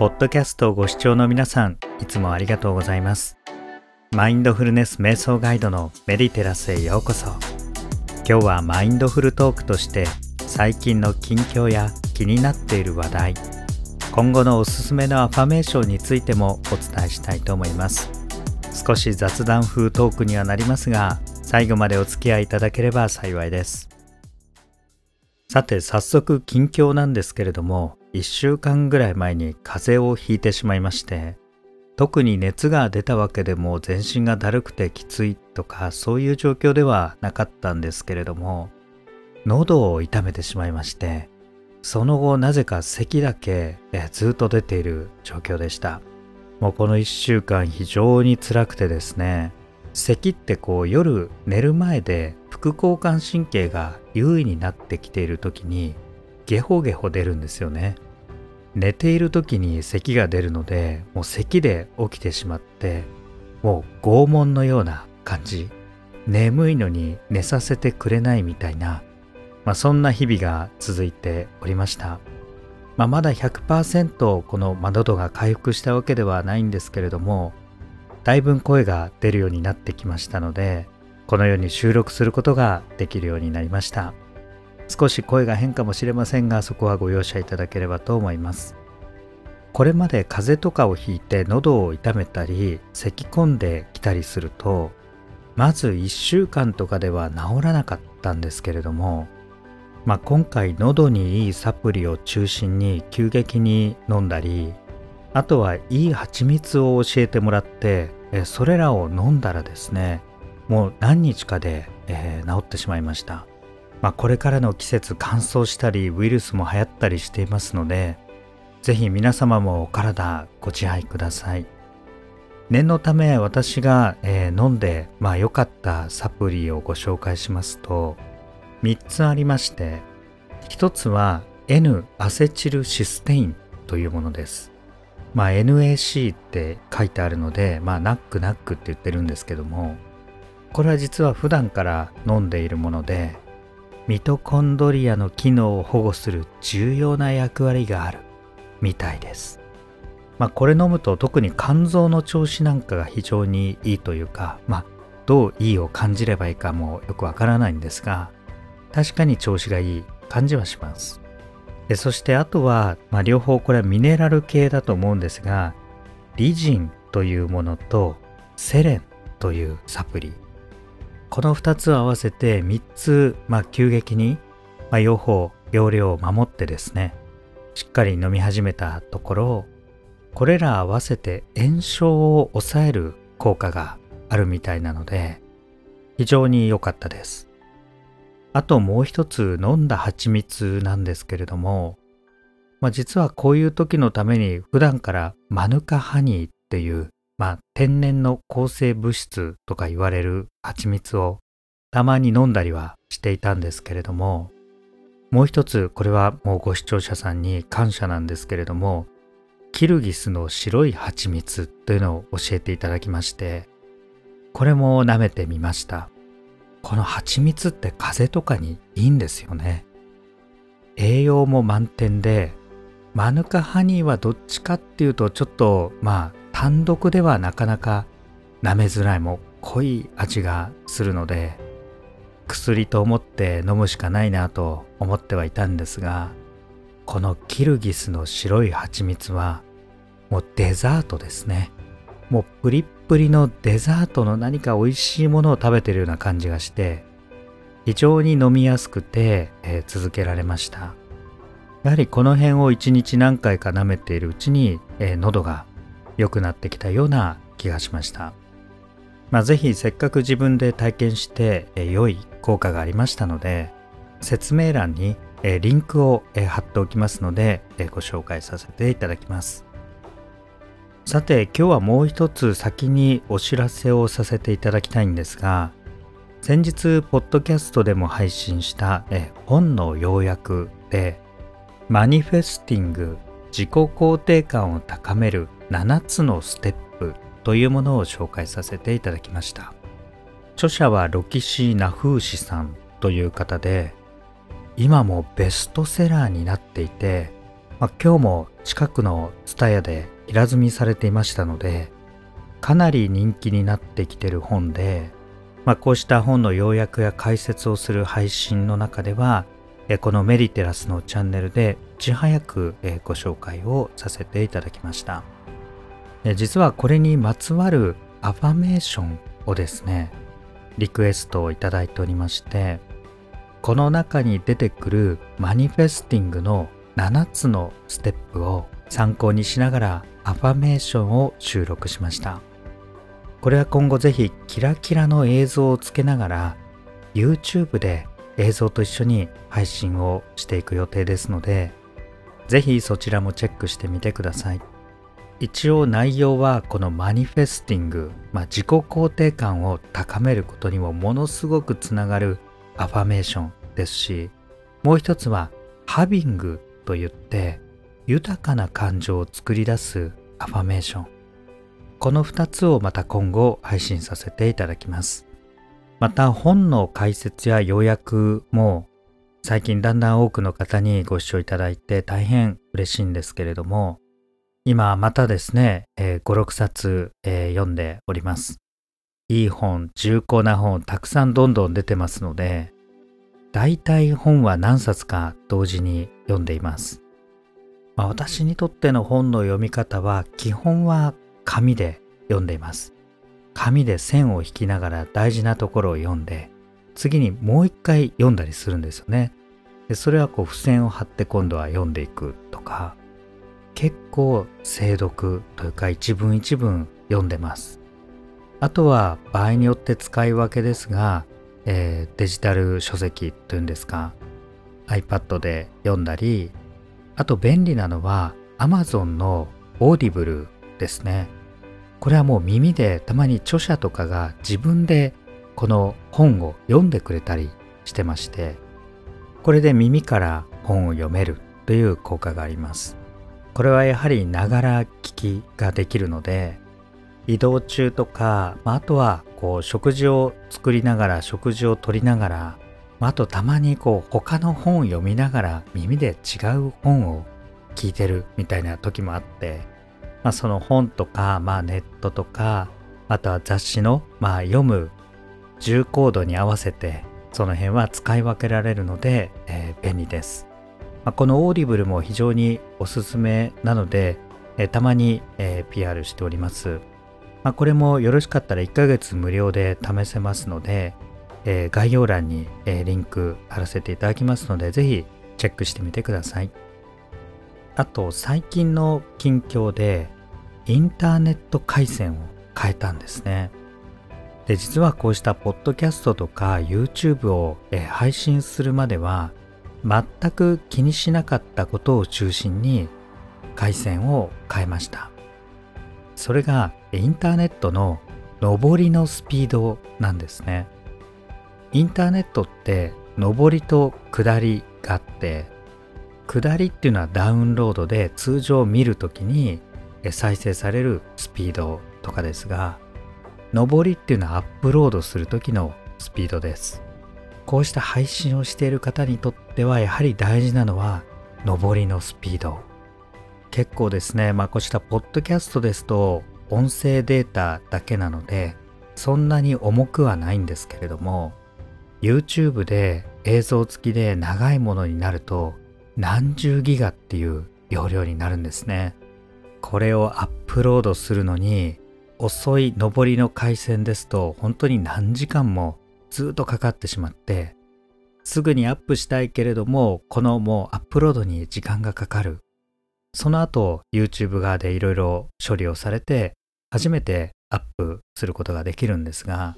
ポッドキャストをご視聴の皆さん、いつもありがとうございます。マインドフルネス瞑想ガイドのメディテラスへようこそ。今日はマインドフルトークとして最近の近況や気になっている話題、今後のおすすめのアファメーションについてもお伝えしたいと思います。少し雑談風トークにはなりますが、最後までお付き合いいただければ幸いです。さて早速近況なんですけれども1週間ぐらい前に風邪をひいてしまいまして特に熱が出たわけでも全身がだるくてきついとかそういう状況ではなかったんですけれども喉を痛めてしまいましてその後なぜか咳だけずっと出ている状況でした。もうこの1週間非常に辛くてですね咳ってこう夜寝る前で副交感神経が優位になってきている時にゲホゲホ出るんですよね。寝ている時に咳が出るのでもう咳で起きてしまってもう拷問のような感じ。眠いのに寝させてくれないみたいな、まあ、そんな日々が続いておりました、まあ、まだ100%この窓度が回復したわけではないんですけれどもだいぶ声が出るようになってきましたのでこのように収録することができるようになりました。少し声が変かもしれませんがそこはご容赦いただければと思います。これまで風邪とかをひいて喉を痛めたり咳き込んできたりするとまず1週間とかでは治らなかったんですけれどもまあ、今回喉にいいサプリを中心に急激に飲んだりあとはいい蜂蜜を教えてもらってそれらを飲んだらですねもう何日かで、えー、治ってしまいました、まあ、これからの季節乾燥したりウイルスも流行ったりしていますのでぜひ皆様もお体ご自愛ください。念のため私が、えー、飲んでまあ良かったサプリをご紹介しますと3つありまして1つは N アセチルシステインというものです。まあ、NAC って書いてあるので、まあ、ナックナックって言ってるんですけどもこれは実は普段から飲んでいるものでミトコンドリアの機能を保護する重要な役割があるみたいです。まあ、これ飲むと特に肝臓の調子なんかが非常にいいというか、まあ、どういいを感じればいいかもよくわからないんですが確かに調子がいい感じはします。でそしてあとは、まあ、両方これはミネラル系だと思うんですがリジンというものとセレンというサプリこの2つを合わせて3つ、まあ、急激に、まあ、用法容量を守ってですねしっかり飲み始めたところこれら合わせて炎症を抑える効果があるみたいなので非常に良かったです。あともう一つ飲んだ蜂蜜なんですけれども、まあ、実はこういう時のために普段からマヌカハニーっていう、まあ、天然の抗生物質とか言われる蜂蜜をたまに飲んだりはしていたんですけれどももう一つこれはもうご視聴者さんに感謝なんですけれどもキルギスの白い蜂蜜というのを教えていただきましてこれも舐めてみましたこの蜂蜜って風邪とかにいいんですよね。栄養も満点で、マヌカハニーはどっちかっていうとちょっとまあ単独ではなかなか舐めづらいも濃い味がするので薬と思って飲むしかないなと思ってはいたんですがこのキルギスの白い蜂蜜はもうデザートですね。もうプリップリのデザートの何か美味しいものを食べてるような感じがして非常に飲みやすくて、えー、続けられました。やはりこの辺を一日何回か舐めているうちに、えー、喉が良くなってきたような気がしました。まあぜひせっかく自分で体験して、え、良い効果がありましたので説明欄に、リンクを、貼っておきますので、ご紹介させていただきます。さて今日はもう一つ先にお知らせをさせていただきたいんですが先日ポッドキャストでも配信した本の要約でマニフェスティング自己肯定感を高める7つのステップというものを紹介させていただきました。著者はロキシー・ナフーシさんという方で今もベストセラーになっていてまあ、今日も近くの TSUTAYA で平積みされていましたのでかなり人気になってきてる本で、まあ、こうした本の要約や解説をする配信の中ではこのメリテラスのチャンネルでいち早くご紹介をさせていただきました。実はこれにまつわるアファメーションをですねリクエストをいただいておりましてこの中に出てくるマニフェスティングの7つのステップを参考にしながらアファメーションを収録しました。これは今後ぜひキラキラの映像をつけながら YouTube で映像と一緒に配信をしていく予定ですのでぜひそちらもチェックしてみてください。一応内容はこのマニフェスティング、まあ、自己肯定感を高めることにもものすごくつながるアファメーションですしもう一つはハビングといって豊かな感情を作り出すアファメーション。この2つをまた今後配信させていただきます。また本の解説や要約も最近だんだん多くの方にご視聴いただいて大変嬉しいんですけれども今またですね、えー、5、6冊、えー、読んでおります。いい本、重厚な本、たくさんどんどん出てますので、大体本は何冊か同時に読んでいます。まあ、私にとっての本の読み方は基本は紙で読んでいます。紙で線を引きながら大事なところを読んで、次にもう一回読んだりするんですよね。でそれはこう付箋を貼って今度は読んでいくとか、結構精読というか一文一文読んでます。あとは場合によって使い分けですが、えー、デジタル書籍というんですか iPad で読んだりあと便利なのは Amazon の Audible ですね。これはもう耳でたまに著者とかが自分でこの本を読んでくれたりしてましてこれで耳から本を読めるという効果があります。これはやはりながら聞きができるので移動中とか、まあ、あとはこう食事を作りながら食事をとりながら、まあ、あとたまにこう他の本を読みながら耳で違う本を聞いてるみたいな時もあって、まあ、その本とか、まあ、ネットとかあとは雑誌の、まあ、読む重厚度に合わせてその辺は使い分けられるので、えー、便利です。まあ、この Audible も非常におすすめなので、え、たまに、えー、PR しております。まあ、これもよろしかったら1ヶ月無料で試せますので、えー、概要欄に、えー、リンク貼らせていただきますので、ぜひチェックしてみてください。あと、最近の近況で、インターネット回線を変えたんですね。で、実はこうしたポッドキャストとか YouTube を、えー、配信するまでは、全く気にしなかったことを中心に回線を変えました。それがインターネットの上りのスピードなんですね。インターネットって上りと下りがあって下りっていうのはダウンロードで通常見るときに再生されるスピードとかですが上りっていうのはアップロードする時のスピードです。こうした配信をしている方にとってはやはり大事なのは上りのスピード。結構ですねまあこうしたポッドキャストですと音声データだけなのでそんなに重くはないんですけれども YouTube で映像付きで長いものになると何十ギガっていう容量になるんですね。これをアップロードするのに遅い上りの回線ですと本当に何時間もずっとかかってしまってすぐにアップしたいけれどもこのもうアップロードに時間がかかる。その後 YouTube 側でいろいろ処理をされて初めてアップすることができるんですが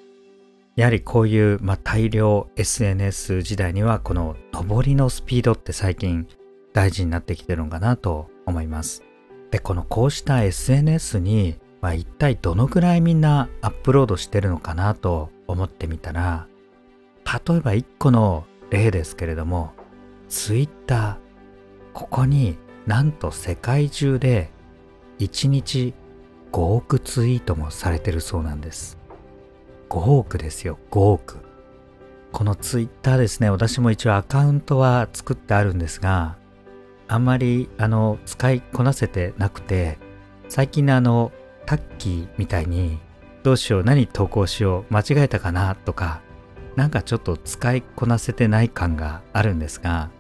やはりこういう、まあ、大量 SNS 時代にはこの上りのスピードって最近大事になってきてるのかなと思います。でこのこうした SNS に、まあ、一体どのくらいみんなアップロードしてるのかなと思ってみたら例えば1個の例ですけれども Twitter ここになんと世界中で1日5億ツイートもされてるそうなんです。5億ですよ5億。この Twitter ですね私も一応アカウントは作ってあるんですがあんまりあの使いこなせてなくて最近のあのタッキーみたいにどうしよう何投稿しよう間違えたかなとかなんかちょっと使いこなせてない感があるんですが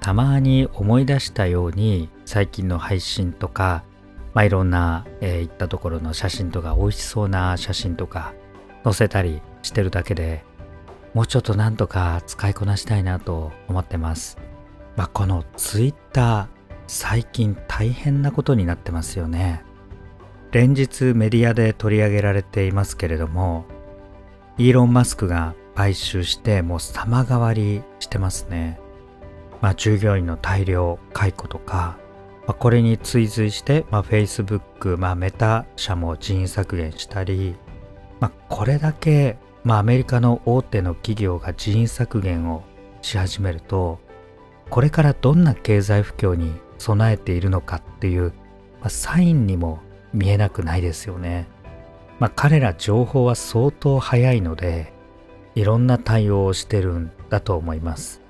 たまに思い出したように最近の配信とか、まあ、いろんな、えー、行ったところの写真とか美味しそうな写真とか載せたりしてるだけでもうちょっとなんとか使いこなしたいなと思ってます。まあ、この Twitter 最近大変なことになってますよね。連日メディアで取り上げられていますけれどもイーロン・マスクが買収してもう様変わりしてますね。まあ、従業員の大量解雇とか、まあ、これに追随して、まあ、Facebook、まあ、メタ社も人員削減したり、まあ、これだけ、まあ、アメリカの大手の企業が人員削減をし始めるとこれからどんな経済不況に備えているのかっていう、まあ、サインにも見えなくないですよね。まあ、彼ら情報は相当早いのでいろんな対応をしてるんだと思います。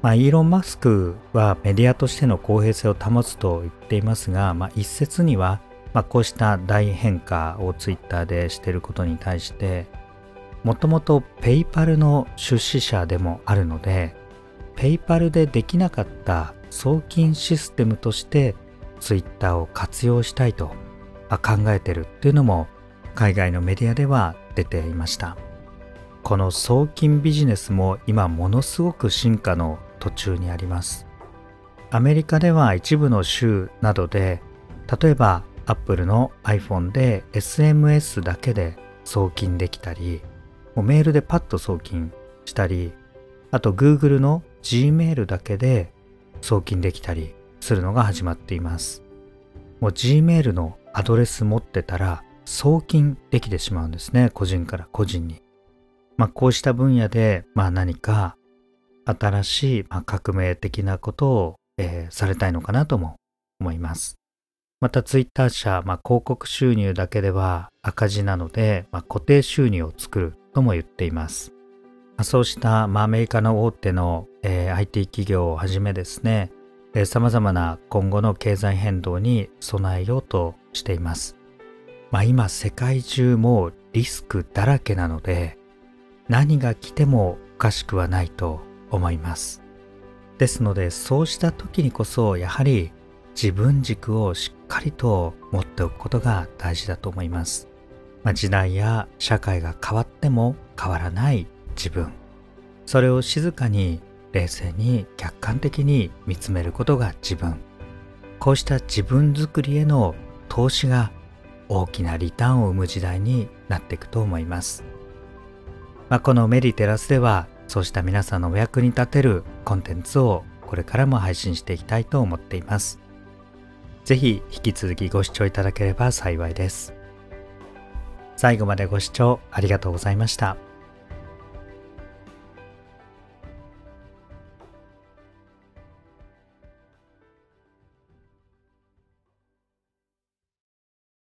まあ、イーロン・マスクはメディアとしての公平性を保つと言っていますが、まあ、一説には、まあ、こうした大変化をツイッターでしていることに対してもともとペイパルの出資者でもあるのでペイパルでできなかった送金システムとしてツイッターを活用したいと考えてるっていうのも海外のメディアでは出ていました。この送金ビジネスも今ものすごく進化の途中にありますアメリカでは一部の州などで例えば Apple の iPhone で SMS だけで送金できたりもうメールでパッと送金したりあと Google の Gmail だけで送金できたりするのが始まっていますもう Gmail のアドレス持ってたら送金できてしまうんですね個人から個人にまあ、こうした分野で、まあ、何か新しい、ま、革命的なことを、えー、されたいのかなとも思います。またツイッター社、まあ、広告収入だけでは赤字なので、まあ、固定収入を作るとも言っています。まあ、そうした、まあ、アメリカの大手の、えー、IT 企業をはじめですね、さまざまな今後の経済変動に備えようとしています。まあ、今世界中もリスクだらけなので、何が来てもおかしくはないと思います。ですのでそうした時にこそやはり自分軸をしっかりと持っておくことが大事だと思います。まあ、時代や社会が変わっても変わらない自分。それを静かに冷静に客観的に見つめることが自分。こうした自分づくりへの投資が大きなリターンを生む時代になっていくと思います。まあ、このメリテラスではそうした皆さんのお役に立てるコンテンツをこれからも配信していきたいと思っています。ぜひ引き続きご視聴いただければ幸いです。最後までご視聴ありがとうございました。